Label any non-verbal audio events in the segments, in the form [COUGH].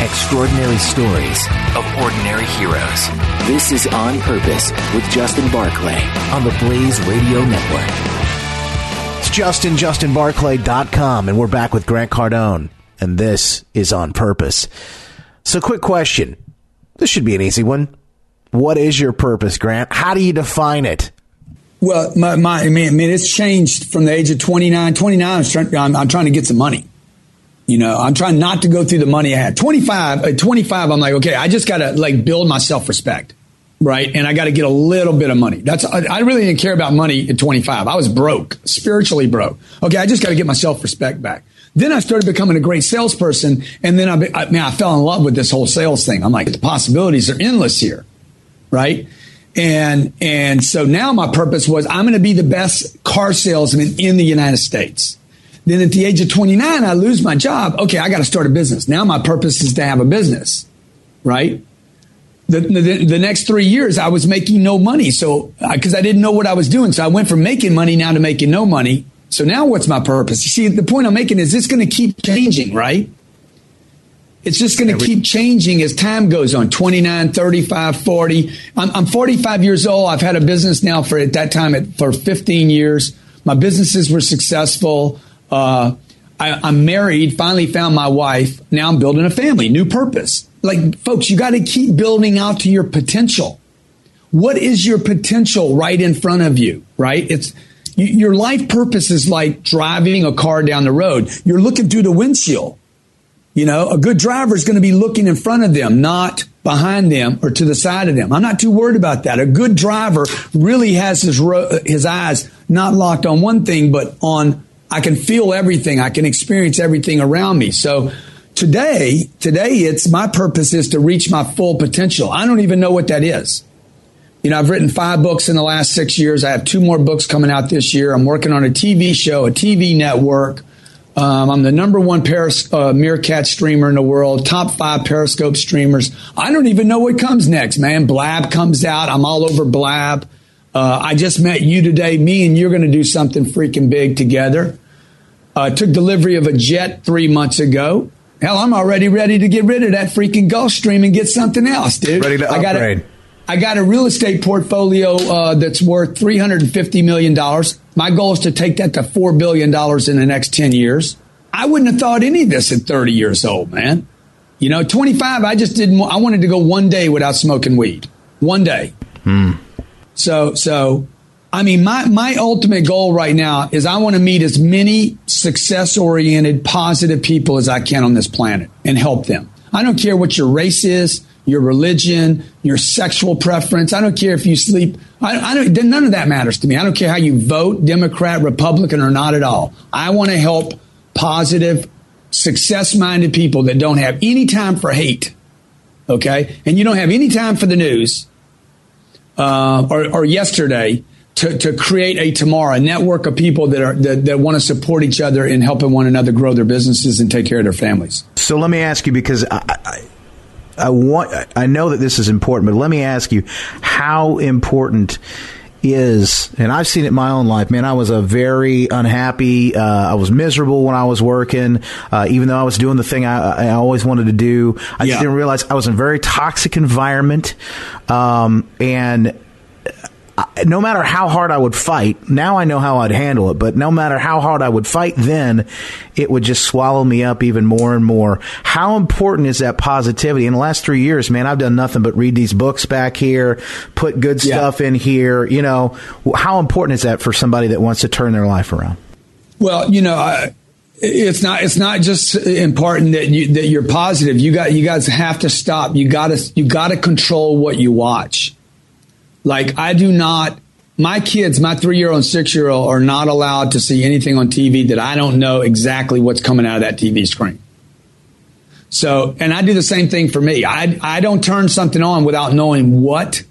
Extraordinary stories of ordinary heroes. This is On Purpose with Justin Barclay on the Blaze Radio Network. It's Justin, JustinBarclay.com, and we're back with Grant Cardone, and this is On Purpose. So, quick question. This should be an easy one. What is your purpose, Grant? How do you define it? Well, my, my I, mean, I mean, it's changed from the age of 29. 29, I'm trying, I'm, I'm trying to get some money. You know, I'm trying not to go through the money I had. 25, at 25, I'm like, okay, I just got to like build my self respect. Right. And I got to get a little bit of money. That's, I, I really didn't care about money at 25. I was broke, spiritually broke. Okay. I just got to get my self respect back. Then I started becoming a great salesperson. And then I, I, man, I fell in love with this whole sales thing. I'm like, the possibilities are endless here. Right. And, and so now my purpose was I'm going to be the best car salesman in the United States. Then at the age of 29, I lose my job. Okay, I got to start a business. Now my purpose is to have a business, right? The, the, the next three years, I was making no money. So, uh, because I, I didn't know what I was doing. So I went from making money now to making no money. So now what's my purpose? You see, the point I'm making is this going to keep changing, right? It's just going to keep changing as time goes on 29, 35, 40. I'm, I'm 45 years old. I've had a business now for at that time at, for 15 years. My businesses were successful. Uh, I, am married, finally found my wife. Now I'm building a family, new purpose. Like, folks, you got to keep building out to your potential. What is your potential right in front of you, right? It's you, your life purpose is like driving a car down the road. You're looking through the windshield. You know, a good driver is going to be looking in front of them, not behind them or to the side of them. I'm not too worried about that. A good driver really has his ro- his eyes not locked on one thing, but on I can feel everything. I can experience everything around me. So today, today it's my purpose is to reach my full potential. I don't even know what that is. You know, I've written five books in the last six years. I have two more books coming out this year. I'm working on a TV show, a TV network. Um, I'm the number one Peris- uh, Meerkat streamer in the world, top five Periscope streamers. I don't even know what comes next, man. Blab comes out. I'm all over Blab. Uh, I just met you today. Me and you're going to do something freaking big together. Uh, took delivery of a jet three months ago. Hell, I'm already ready to get rid of that freaking Gulfstream and get something else, dude. Ready to upgrade. I got a, I got a real estate portfolio uh, that's worth $350 million. My goal is to take that to $4 billion in the next 10 years. I wouldn't have thought any of this at 30 years old, man. You know, 25, I just didn't, I wanted to go one day without smoking weed. One day. Hmm. So, so, I mean, my, my ultimate goal right now is I want to meet as many success oriented, positive people as I can on this planet and help them. I don't care what your race is, your religion, your sexual preference. I don't care if you sleep. I, I don't, none of that matters to me. I don't care how you vote, Democrat, Republican, or not at all. I want to help positive, success minded people that don't have any time for hate. Okay. And you don't have any time for the news uh, or, or, yesterday to, to create a tomorrow, a network of people that are that, that want to support each other in helping one another grow their businesses and take care of their families. So let me ask you because I, I, I want I know that this is important, but let me ask you how important is, and I've seen it in my own life, man, I was a very unhappy, uh, I was miserable when I was working, uh, even though I was doing the thing I, I always wanted to do. I yeah. just didn't realize I was in a very toxic environment. Um, and no matter how hard I would fight, now I know how I'd handle it, but no matter how hard I would fight then, it would just swallow me up even more and more. How important is that positivity? In the last three years, man, I've done nothing but read these books back here, put good stuff in here. You know, how important is that for somebody that wants to turn their life around? Well, you know, I, it's not it's not just important that you that you're positive. You got you guys have to stop. You got to you got to control what you watch Like I do not. My kids, my three year old and six year old, are not allowed to see anything on TV that I don't know exactly what's coming out of that TV screen. So, and I do the same thing for me. I, I don't turn something on without knowing what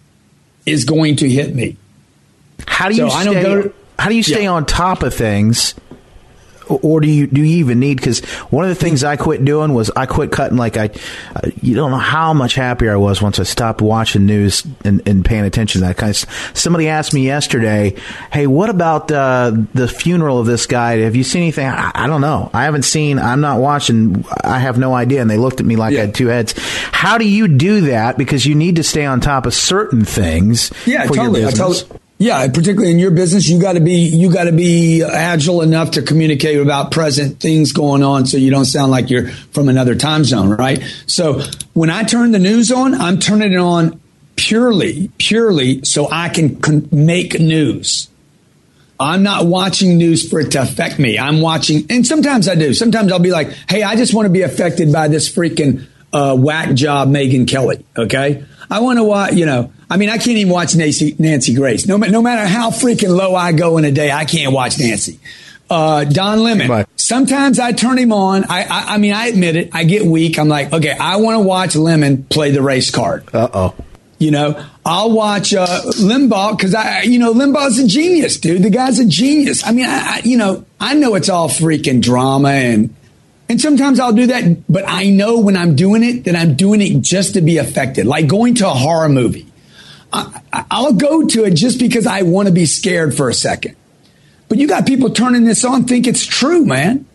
is going to hit me. How do you so stay, how do you stay yeah. on top of things or do you do you even need? Because one of the things I quit doing was I quit cutting. Like I, you don't know how much happier I was once I stopped watching news and, and paying attention to that kind of. Somebody asked me yesterday, "Hey, what about uh, the funeral of this guy? Have you seen anything?" I, I, don't know. I haven't seen. I'm not watching. I have no idea. And they looked at me like yeah. I had two heads. How do you do that? Because you need to stay on top of certain things. Yeah, totally. I totally. Yeah, particularly in your business, you got to be you got to be agile enough to communicate about present things going on, so you don't sound like you're from another time zone, right? So when I turn the news on, I'm turning it on purely, purely so I can con- make news. I'm not watching news for it to affect me. I'm watching, and sometimes I do. Sometimes I'll be like, "Hey, I just want to be affected by this freaking uh, whack job, Megyn Kelly." Okay, I want to watch, you know. I mean, I can't even watch Nancy, Nancy Grace. No, no matter how freaking low I go in a day, I can't watch Nancy. Uh, Don Lemon. Sometimes I turn him on. I, I, I, mean, I admit it. I get weak. I'm like, okay, I want to watch Lemon play the race card. Uh oh. You know, I'll watch uh, Limbaugh because I, you know, Limbaugh's a genius, dude. The guy's a genius. I mean, I, I, you know, I know it's all freaking drama and and sometimes I'll do that, but I know when I'm doing it that I'm doing it just to be affected, like going to a horror movie. I, will go to it just because I want to be scared for a second. But you got people turning this on, think it's true, man.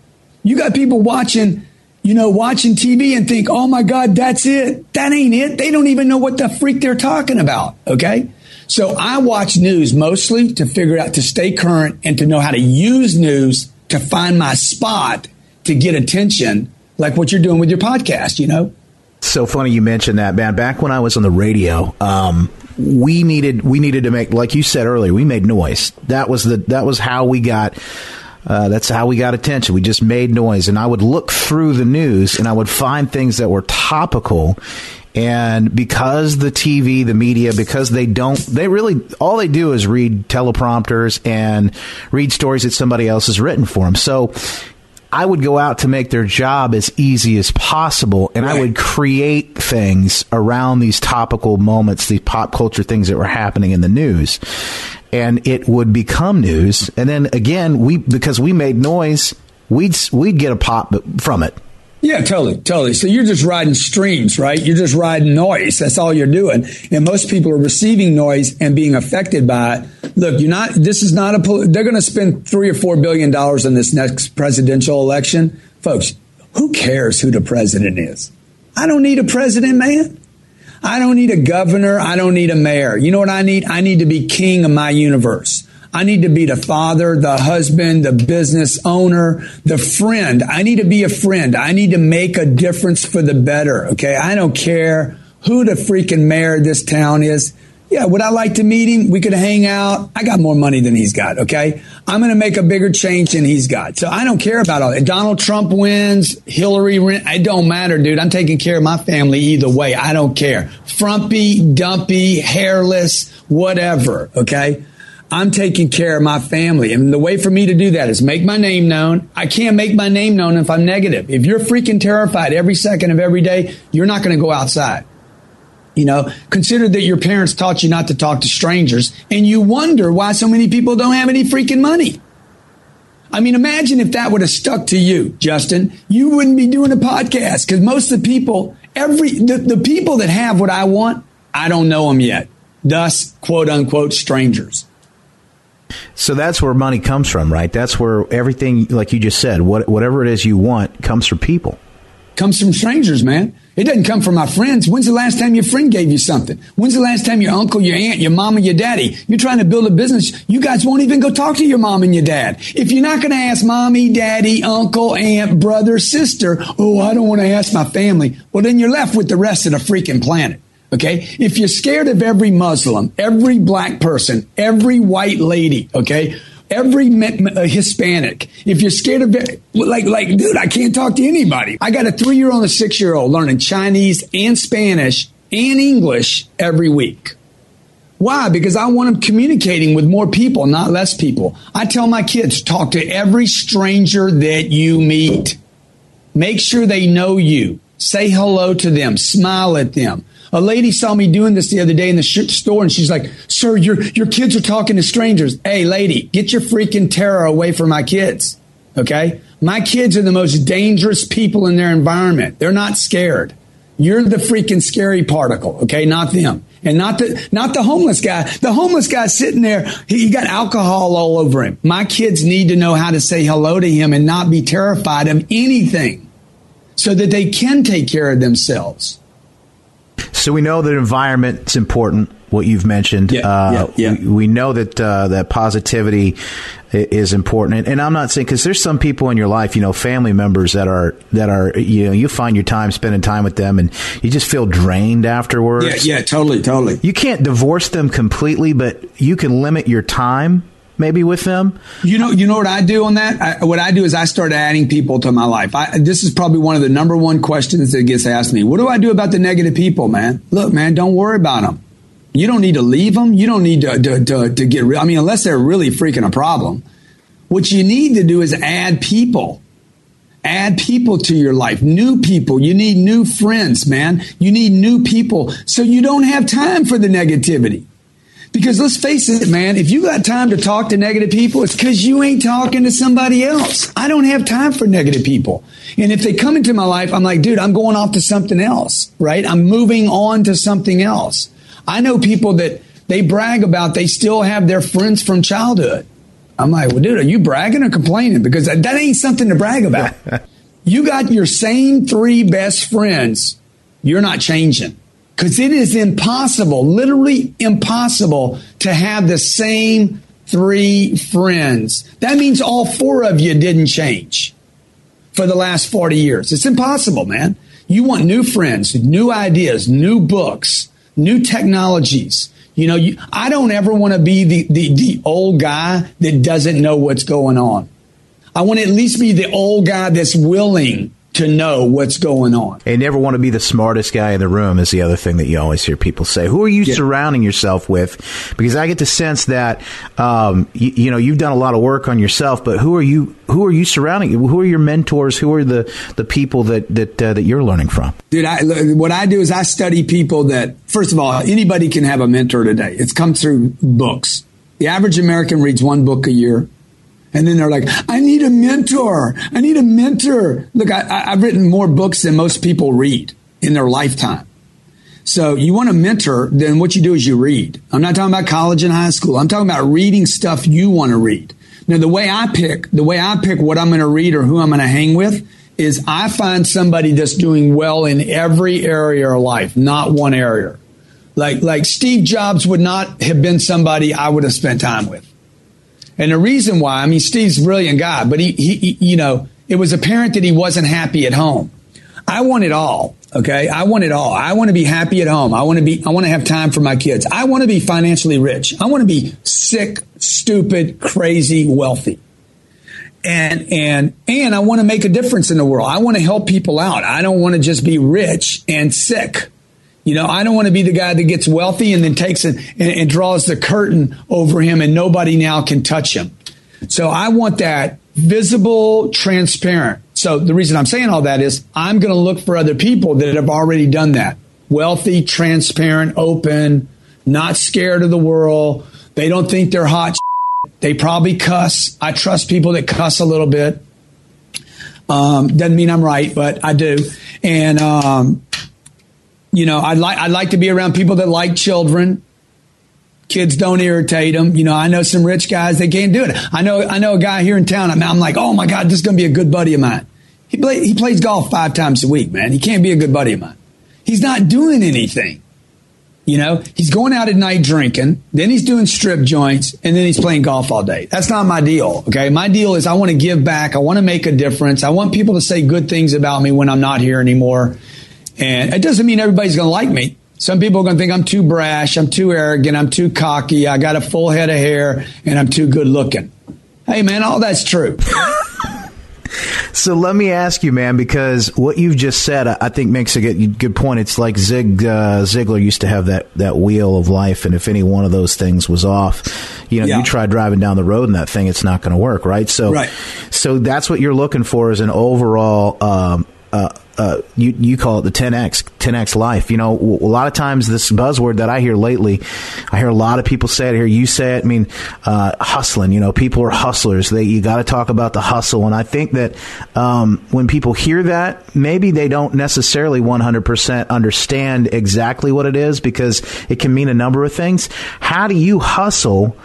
You got people watching, you know, watching TV and think, oh my God, that's it. That ain't it. They don't even know what the freak they're talking about. Okay. So I watch news mostly to figure out to stay current and to know how to use news to find my spot to get attention, like what you're doing with your podcast, you know? So funny you mentioned that, man. Back when I was on the radio, um, we needed we needed to make, like you said earlier, we made noise. That was the that was how we got. Uh, that's how we got attention. We just made noise, and I would look through the news and I would find things that were topical. And because the TV, the media, because they don't, they really, all they do is read teleprompters and read stories that somebody else has written for them. So I would go out to make their job as easy as possible, and right. I would create things around these topical moments, these pop culture things that were happening in the news, and it would become news. And then again, we because we made noise, we'd we'd get a pop from it. Yeah, totally, totally. So you're just riding streams, right? You're just riding noise. That's all you're doing. And most people are receiving noise and being affected by it. Look, you're not, this is not a, they're going to spend three or four billion dollars in this next presidential election. Folks, who cares who the president is? I don't need a president, man. I don't need a governor. I don't need a mayor. You know what I need? I need to be king of my universe. I need to be the father, the husband, the business owner, the friend. I need to be a friend. I need to make a difference for the better. Okay. I don't care who the freaking mayor of this town is. Yeah, would I like to meet him? We could hang out. I got more money than he's got, okay? I'm going to make a bigger change than he's got. So I don't care about all that. Donald Trump wins, Hillary, it don't matter, dude. I'm taking care of my family either way. I don't care. Frumpy, dumpy, hairless, whatever, okay? I'm taking care of my family. And the way for me to do that is make my name known. I can't make my name known if I'm negative. If you're freaking terrified every second of every day, you're not going to go outside. You know, consider that your parents taught you not to talk to strangers and you wonder why so many people don't have any freaking money. I mean, imagine if that would have stuck to you, Justin. You wouldn't be doing a podcast because most of the people, every, the, the people that have what I want, I don't know them yet. Thus, quote unquote, strangers. So that's where money comes from, right? That's where everything, like you just said, what, whatever it is you want comes from people. Comes from strangers, man. It doesn't come from my friends. When's the last time your friend gave you something? When's the last time your uncle, your aunt, your mom, and your daddy? You're trying to build a business. You guys won't even go talk to your mom and your dad. If you're not going to ask mommy, daddy, uncle, aunt, brother, sister, oh, I don't want to ask my family. Well, then you're left with the rest of the freaking planet. Okay. If you're scared of every Muslim, every black person, every white lady, okay, every uh, Hispanic, if you're scared of it, like, like, dude, I can't talk to anybody. I got a three year old and a six year old learning Chinese and Spanish and English every week. Why? Because I want them communicating with more people, not less people. I tell my kids, talk to every stranger that you meet. Make sure they know you. Say hello to them. Smile at them. A lady saw me doing this the other day in the store and she's like, sir, your, your kids are talking to strangers. Hey, lady, get your freaking terror away from my kids. Okay. My kids are the most dangerous people in their environment. They're not scared. You're the freaking scary particle. Okay. Not them. And not the, not the homeless guy. The homeless guy sitting there, he, he got alcohol all over him. My kids need to know how to say hello to him and not be terrified of anything so that they can take care of themselves. So we know that environment is important. What you've mentioned, yeah, uh, yeah, yeah. We, we, know that uh, that positivity is important, and, and I'm not saying because there's some people in your life, you know, family members that are that are you know you find your time spending time with them, and you just feel drained afterwards. Yeah, yeah, totally, totally. You can't divorce them completely, but you can limit your time maybe with them? You know, you know what I do on that. I, what I do is I start adding people to my life. I, this is probably one of the number one questions that gets asked me. What do I do about the negative people, man? Look, man, don't worry about them. You don't need to leave them. You don't need to to, to, to get. Re- I mean, unless they're really freaking a problem. What you need to do is add people. Add people to your life, new people. You need new friends, man. You need new people so you don't have time for the negativity. Because let's face it, man, if you got time to talk to negative people, it's because you ain't talking to somebody else. I don't have time for negative people. And if they come into my life, I'm like, dude, I'm going off to something else, right? I'm moving on to something else. I know people that they brag about they still have their friends from childhood. I'm like, well, dude, are you bragging or complaining? Because that ain't something to brag about. [LAUGHS] you got your same three best friends. You're not changing. Because it is impossible, literally impossible, to have the same three friends. That means all four of you didn't change for the last 40 years. It's impossible, man. You want new friends, new ideas, new books, new technologies. You know, you, I don't ever want to be the, the, the old guy that doesn't know what's going on. I want to at least be the old guy that's willing to know what's going on. And never want to be the smartest guy in the room is the other thing that you always hear people say. Who are you yeah. surrounding yourself with? Because I get the sense that um, you, you, know you've done a lot of work on yourself, but who are you? Who are you surrounding? Who are your mentors? Who are the the people that that uh, that you're learning from? Dude, I, what I do is I study people that first of all anybody can have a mentor today. It's come through books. The average American reads one book a year. And then they're like, I need a mentor. I need a mentor. Look, I, have written more books than most people read in their lifetime. So you want a mentor, then what you do is you read. I'm not talking about college and high school. I'm talking about reading stuff you want to read. Now, the way I pick, the way I pick what I'm going to read or who I'm going to hang with is I find somebody that's doing well in every area of life, not one area. Like, like Steve Jobs would not have been somebody I would have spent time with. And the reason why, I mean, Steve's a brilliant guy, but he, he, he, you know, it was apparent that he wasn't happy at home. I want it all. Okay. I want it all. I want to be happy at home. I want to be, I want to have time for my kids. I want to be financially rich. I want to be sick, stupid, crazy, wealthy. And, and, and I want to make a difference in the world. I want to help people out. I don't want to just be rich and sick. You know, I don't want to be the guy that gets wealthy and then takes it and, and, draws the curtain over him and nobody now can touch him. So I want that visible, transparent. So the reason I'm saying all that is I'm going to look for other people that have already done that. Wealthy, transparent, open, not scared of the world. They don't think they're hot. They probably cuss. I trust people that cuss a little bit. Um, doesn't mean I'm right, but I do. And, um, you know, I like I like to be around people that like children. Kids don't irritate them. You know, I know some rich guys they can't do it. I know I know a guy here in town. I'm, I'm like, oh my god, this is to be a good buddy of mine. He play, he plays golf five times a week, man. He can't be a good buddy of mine. He's not doing anything. You know, he's going out at night drinking, then he's doing strip joints, and then he's playing golf all day. That's not my deal. Okay. My deal is I want to give back. I want to make a difference. I want people to say good things about me when I'm not here anymore. And it doesn't mean everybody's going to like me. Some people are going to think I'm too brash, I'm too arrogant, I'm too cocky, I got a full head of hair, and I'm too good looking. Hey, man, all that's true. [LAUGHS] So let me ask you, man, because what you've just said, I think makes a good, good point. It's like Zig uh, Ziglar used to have that that wheel of life, and if any one of those things was off, you know, yeah. you try driving down the road and that thing, it's not going to work, right? So, right. so that's what you're looking for is an overall um, uh, uh, you you call it the 10x 10x life. You know, a lot of times this buzzword that I hear lately, I hear a lot of people say it. Here, you say it. I mean, uh, hustling. You know, people are hustlers. They you got to talk about the hustle. And I think that um, when people hear that, maybe they don't necessarily 100% understand exactly what it is because it can mean a number of things. How do you hustle?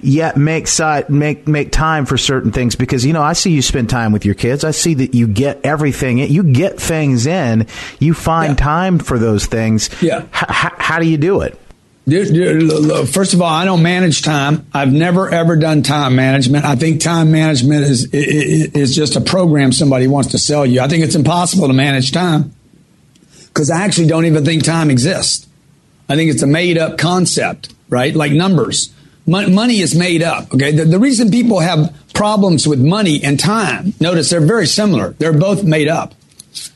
Yet make side make make time for certain things because you know I see you spend time with your kids. I see that you get everything. You get things in. You find yeah. time for those things. Yeah. H- how do you do it? First of all, I don't manage time. I've never ever done time management. I think time management is is just a program somebody wants to sell you. I think it's impossible to manage time because I actually don't even think time exists. I think it's a made up concept, right? Like numbers money is made up. Okay. The, the, reason people have problems with money and time, notice they're very similar. They're both made up.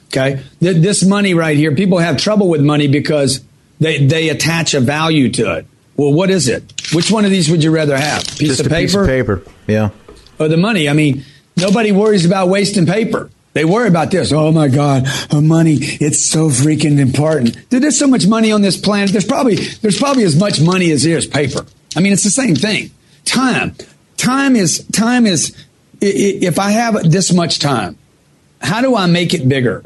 Okay. This money right here, people have trouble with money because they, they attach a value to it. Well, what is it? Which one of these would you rather have? Piece Just of paper? Piece of paper. Yeah. Or the money. I mean, nobody worries about wasting paper. They worry about this. Oh my God, money. It's so freaking important. Dude, there's so much money on this planet. There's probably, there's probably as much money as there is paper. I mean, it's the same thing. Time. Time is, time is, if I have this much time, how do I make it bigger?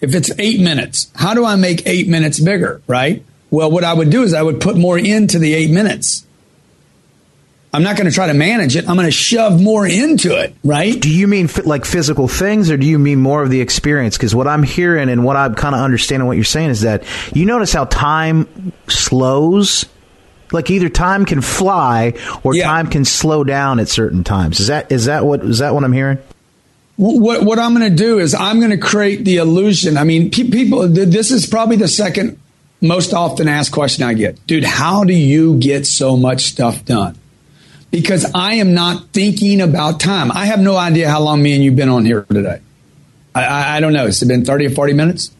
If it's eight minutes, how do I make eight minutes bigger, right? Well, what I would do is I would put more into the eight minutes. I'm not going to try to manage it. I'm going to shove more into it, right? Do you mean like physical things or do you mean more of the experience? Because what I'm hearing and what I'm kind of understanding what you're saying is that you notice how time slows like either time can fly or yeah. time can slow down at certain times. Is that is that what is that what I'm hearing? What what I'm going to do is I'm going to create the illusion. I mean, pe- people. This is probably the second most often asked question I get, dude. How do you get so much stuff done? Because I am not thinking about time. I have no idea how long me and you've been on here today. I, I, I don't know. Has it been 30 or 40 minutes?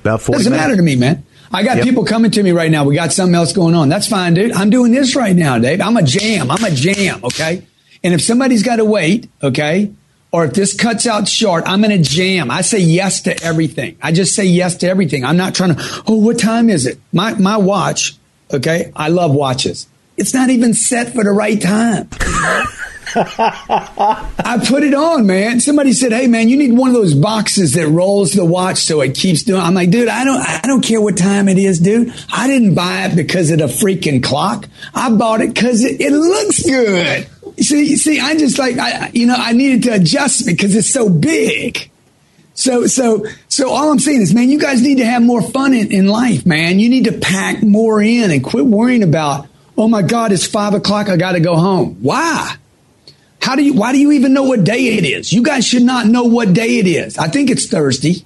About 40 Doesn't minutes. matter to me, man. I got yep. people coming to me right now. We got something else going on. That's fine, dude. I'm doing this right now, Dave. I'm a jam. I'm a jam. Okay. And if somebody's got to wait, okay, or if this cuts out short, I'm in a jam. I say yes to everything. I just say yes to everything. I'm not trying to, oh, what time is it? My, my watch, okay, I love watches. It's not even set for the right time. [LAUGHS] I put it on, man. Somebody said, "Hey, man, you need one of those boxes that rolls the watch so it keeps doing." I'm like, dude, I don't, I don't care what time it is, dude. I didn't buy it because of the freaking clock. I bought it because it, it looks good. See, see, I just like, I, you know, I needed to adjust because it's so big. So, so, so all I'm saying is, man, you guys need to have more fun in, in life, man. You need to pack more in and quit worrying about, oh my God, it's five o'clock. I got to go home. Why? How do you, why do you even know what day it is? You guys should not know what day it is. I think it's Thursday.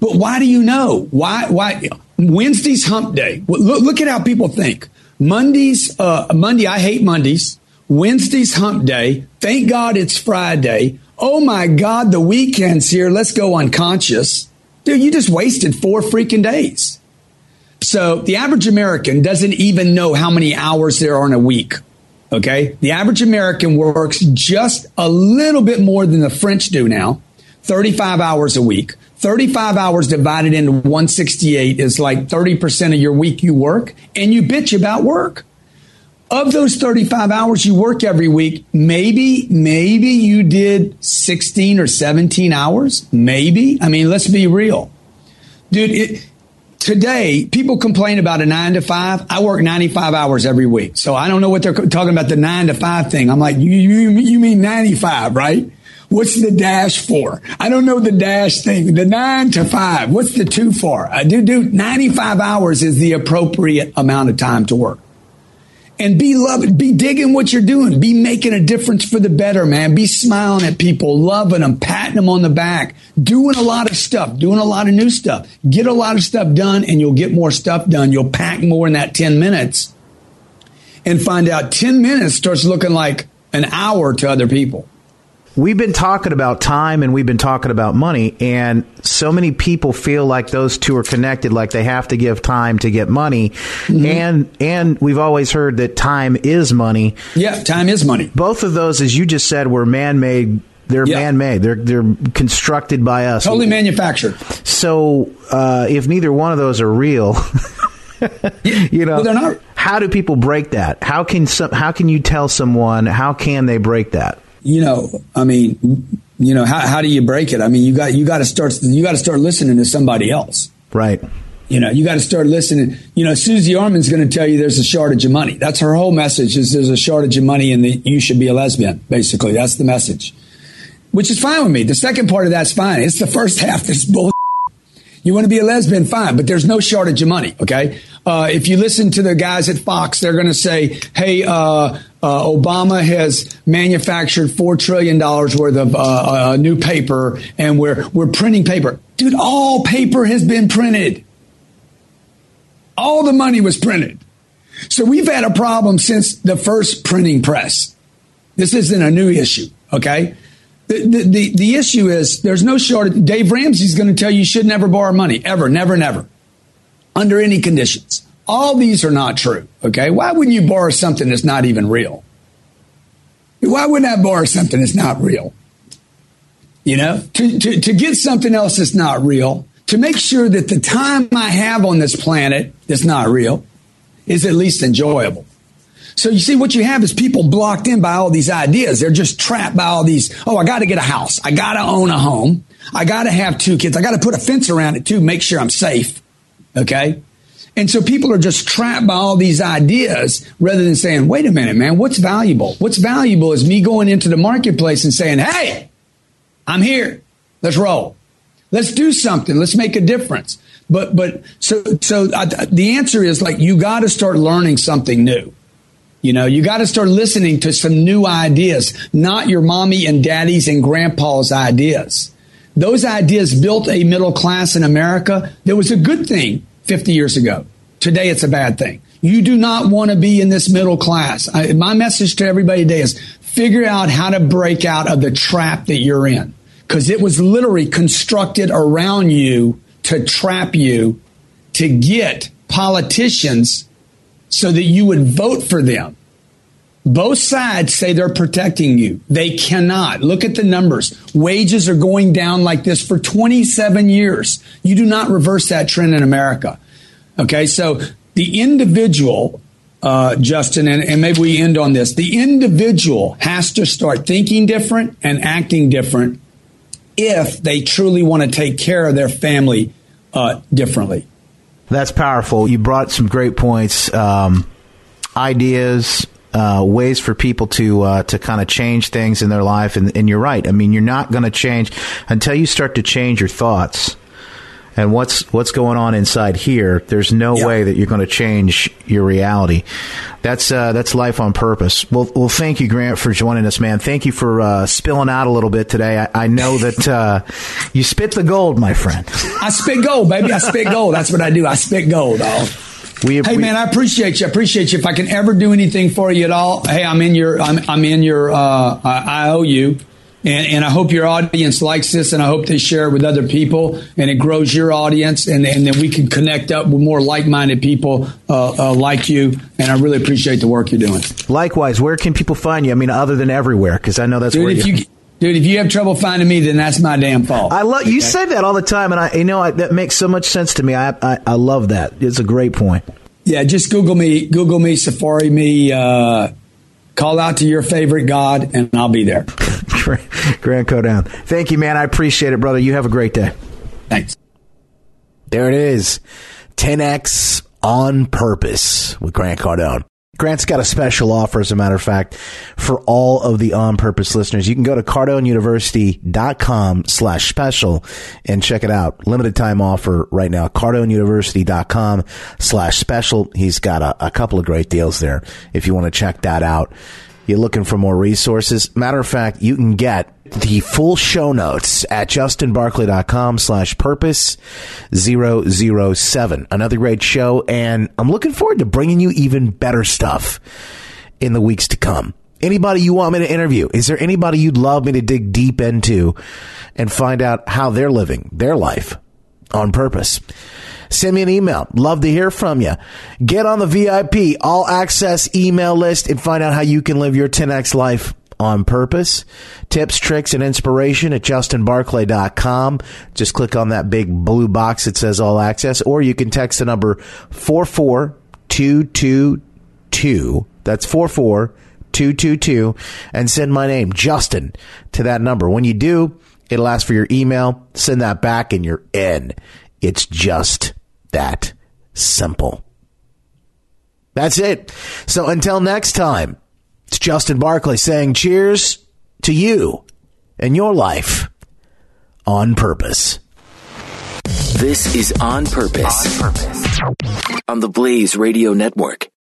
But why do you know? Why, why, Wednesday's hump day. Look, look at how people think. Mondays, uh, Monday, I hate Mondays. Wednesday's hump day. Thank God it's Friday. Oh my God, the weekend's here. Let's go unconscious. Dude, you just wasted four freaking days. So the average American doesn't even know how many hours there are in a week. Okay. The average American works just a little bit more than the French do now, 35 hours a week. 35 hours divided into 168 is like 30% of your week you work and you bitch about work. Of those 35 hours you work every week, maybe, maybe you did 16 or 17 hours. Maybe. I mean, let's be real. Dude, it, today, people complain about a nine to five. I work 95 hours every week. So I don't know what they're talking about the nine to five thing. I'm like, you, you, you mean 95, right? What's the dash for? I don't know the dash thing. The nine to five. What's the two for? I do do 95 hours is the appropriate amount of time to work and be loving, be digging what you're doing, be making a difference for the better, man. Be smiling at people, loving them, patting them on the back, doing a lot of stuff, doing a lot of new stuff. Get a lot of stuff done and you'll get more stuff done. You'll pack more in that 10 minutes and find out 10 minutes starts looking like an hour to other people. We've been talking about time and we've been talking about money and so many people feel like those two are connected like they have to give time to get money mm-hmm. and and we've always heard that time is money yeah time is money both of those as you just said were man-made they're yeah. man-made. They're they're constructed by us. Totally manufactured. So uh, if neither one of those are real, [LAUGHS] you know, well, they're not. How do people break that? How can some? How can you tell someone? How can they break that? You know, I mean, you know, how how do you break it? I mean, you got you got to start you got to start listening to somebody else. Right. You know, you got to start listening. You know, Susie Orman's going to tell you there's a shortage of money. That's her whole message is there's a shortage of money and that you should be a lesbian. Basically, that's the message which is fine with me. The second part of that's fine. It's the first half that's bull. [LAUGHS] You want to be a lesbian, fine, but there's no shortage of money. Okay. Uh, if you listen to the guys at Fox, they're going to say, "Hey, uh, uh, Obama has manufactured four trillion dollars worth of uh, uh, new paper, and we're we're printing paper, dude. All paper has been printed. All the money was printed. So we've had a problem since the first printing press. This isn't a new issue. Okay. The, the, the, issue is there's no shortage. Dave Ramsey's going to tell you you should never borrow money, ever, never, never, under any conditions. All these are not true. Okay. Why wouldn't you borrow something that's not even real? Why wouldn't I borrow something that's not real? You know, to, to, to get something else that's not real, to make sure that the time I have on this planet that's not real is at least enjoyable. So you see, what you have is people blocked in by all these ideas. They're just trapped by all these. Oh, I got to get a house. I got to own a home. I got to have two kids. I got to put a fence around it too, make sure I'm safe. Okay. And so people are just trapped by all these ideas rather than saying, wait a minute, man, what's valuable? What's valuable is me going into the marketplace and saying, hey, I'm here. Let's roll. Let's do something. Let's make a difference. But, but so, so uh, the answer is like, you got to start learning something new. You know, you got to start listening to some new ideas, not your mommy and daddy's and grandpa's ideas. Those ideas built a middle class in America that was a good thing 50 years ago. Today it's a bad thing. You do not want to be in this middle class. I, my message to everybody today is figure out how to break out of the trap that you're in because it was literally constructed around you to trap you to get politicians so that you would vote for them. Both sides say they're protecting you. They cannot. Look at the numbers. Wages are going down like this for 27 years. You do not reverse that trend in America. Okay, so the individual, uh, Justin, and, and maybe we end on this. The individual has to start thinking different and acting different if they truly want to take care of their family uh, differently. That's powerful. You brought some great points, um, ideas, uh, ways for people to uh, to kind of change things in their life. And, and you're right. I mean, you're not going to change until you start to change your thoughts and what's what's going on inside here. There's no way that you're going to change your reality. That's uh, that's life on purpose. Well, well, thank you, Grant, for joining us, man. Thank you for uh, spilling out a little bit today. I, I know [LAUGHS] that uh, you spit the gold, my friend. I spit gold, baby. I spit gold. That's what I do. I spit gold, dog. We, hey we, man, I appreciate you. I appreciate you. If I can ever do anything for you at all, hey, I'm in your, I'm, I'm in your, uh, I owe you. And, and I hope your audience likes this and I hope they share it with other people and it grows your audience and, and then we can connect up with more like-minded people uh, uh, like you. And I really appreciate the work you're doing. Likewise, where can people find you? I mean, other than everywhere, because I know that's Dude, where if you, [LAUGHS] Dude, if you have trouble finding me, then that's my damn fault. I love you say that all the time, and I, you know, I, that makes so much sense to me. I, I, I love that. It's a great point. Yeah, just Google me, Google me, Safari me, uh, call out to your favorite God, and I'll be there. [LAUGHS] Grant Cardone. Thank you, man. I appreciate it, brother. You have a great day. Thanks. There it is. 10x on purpose with Grant Cardone. Grant's got a special offer, as a matter of fact, for all of the on purpose listeners. You can go to cardoneuniversity.com slash special and check it out. Limited time offer right now. cardoneuniversity.com slash special. He's got a, a couple of great deals there if you want to check that out you're looking for more resources. Matter of fact, you can get the full show notes at justinbarclay.com slash purpose 007. Another great show. And I'm looking forward to bringing you even better stuff in the weeks to come. Anybody you want me to interview? Is there anybody you'd love me to dig deep into and find out how they're living their life on purpose? Send me an email. Love to hear from you. Get on the VIP all access email list and find out how you can live your 10x life on purpose. Tips, tricks, and inspiration at justinbarclay.com. Just click on that big blue box that says all access, or you can text the number 44222. That's 44222 and send my name, Justin, to that number. When you do, it'll ask for your email. Send that back and you're in. It's just that simple. That's it. So until next time, it's Justin Barclay saying cheers to you and your life on purpose. This is On Purpose, on, purpose. on the Blaze Radio Network.